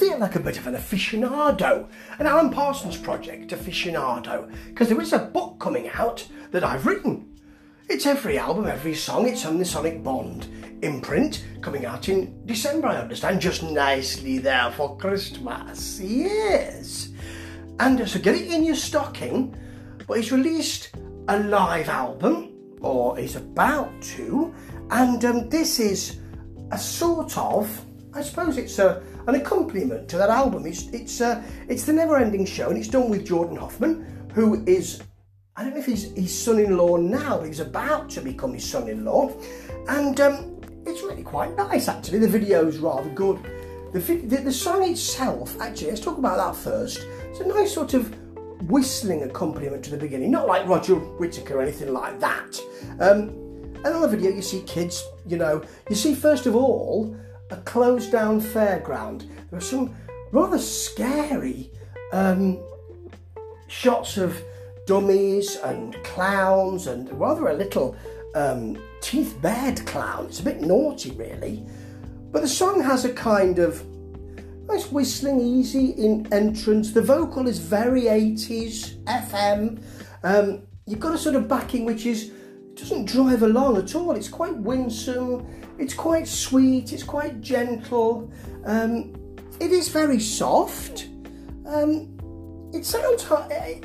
feel like a bit of an aficionado, an Alan Parsons project aficionado, because there is a book coming out that I've written. It's every album, every song, it's on the Sonicbond imprint, coming out in December, I understand, just nicely there for Christmas. Yes. And so get it in your stocking, but he's released a live album, or he's about to, and um, this is a sort of, I suppose it's a, an accompaniment to that album. It's it's uh, it's the Never Ending Show, and it's done with Jordan Huffman, who is I don't know if he's his son-in-law now, but he's about to become his son-in-law, and um, it's really quite nice actually. The video's rather good. The, the, the song itself, actually, let's talk about that first. It's a nice sort of whistling accompaniment to the beginning, not like Roger Whittaker or anything like that. Um, and on the video, you see kids, you know, you see first of all a closed down fairground. There are some rather scary um, shots of dummies and clowns and rather a little um, teeth bared clown. It's a bit naughty, really. But the song has a kind of nice whistling, easy in entrance. The vocal is very 80s, FM. Um, you've got a sort of backing which is doesn't drive along at all. It's quite winsome, it's quite sweet, it's quite gentle. Um, it is very soft. Um, it sounds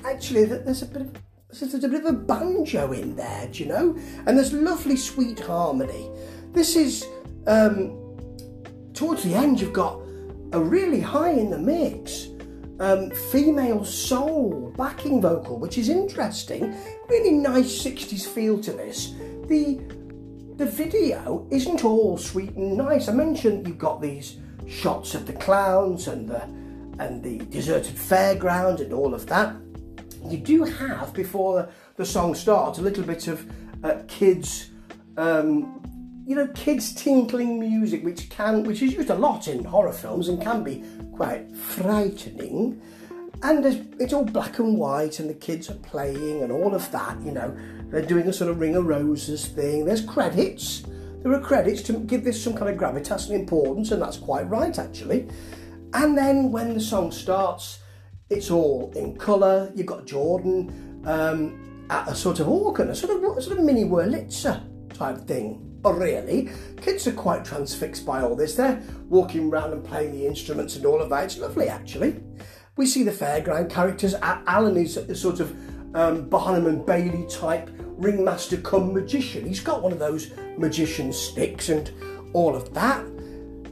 actually that there's a bit of there's a bit of a banjo in there, do you know? And there's lovely sweet harmony. This is um, towards the end. You've got a really high in the mix um, female soul backing vocal, which is interesting. Really nice 60s feel to this. The the video isn't all sweet and nice. I mentioned you've got these shots of the clowns and the and the deserted fairground and all of that. You do have before the song starts a little bit of uh, kids, um, you know, kids tinkling music, which can which is used a lot in horror films and can be quite frightening. And it's all black and white, and the kids are playing and all of that. You know, they're doing a sort of Ring of Roses thing. There's credits. There are credits to give this some kind of gravitas and importance, and that's quite right actually. And then when the song starts, it's all in colour. You've got Jordan um, at a sort of organ, a sort of a sort of mini Wurlitzer type thing. But really, kids are quite transfixed by all this. They're walking around and playing the instruments and all of that. It's lovely, actually. We see the fairground characters. Alan is a sort of um, Barnum and Bailey type ringmaster come magician. He's got one of those magician sticks and all of that.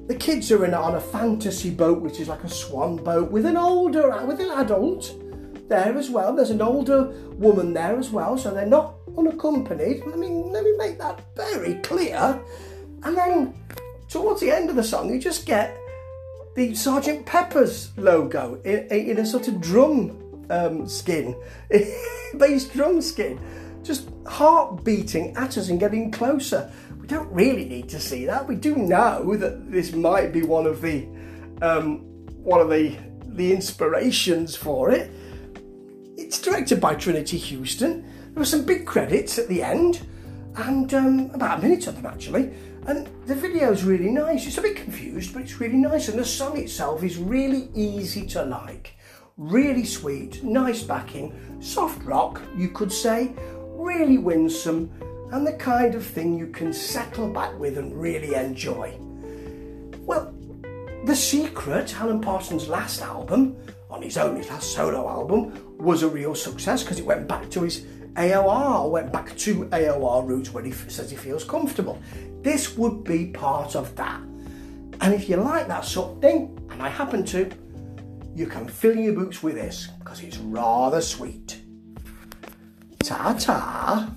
The kids are in on a fantasy boat, which is like a swan boat, with an older, with an adult there as well. There's an older woman there as well, so they're not unaccompanied. I mean, let me make that very clear. And then towards the end of the song, you just get the Sergeant Pepper's logo in, in a sort of drum um, skin, bass drum skin, just heart beating at us and getting closer. We don't really need to see that. We do know that this might be one of the um, one of the the inspirations for it. It's directed by Trinity Houston. There were some big credits at the end, and um, about a minute of them actually. And the video is really nice. It's a bit confused, but it's really nice. And the song itself is really easy to like. Really sweet, nice backing, soft rock, you could say, really winsome, and the kind of thing you can settle back with and really enjoy. Well, The Secret, Alan Parsons' last album, on his own, his last solo album, was a real success because it went back to his AOR, went back to AOR roots where he says he feels comfortable. This would be part of that. And if you like that sort of thing, and I happen to, you can fill your boots with this because it's rather sweet. Ta ta.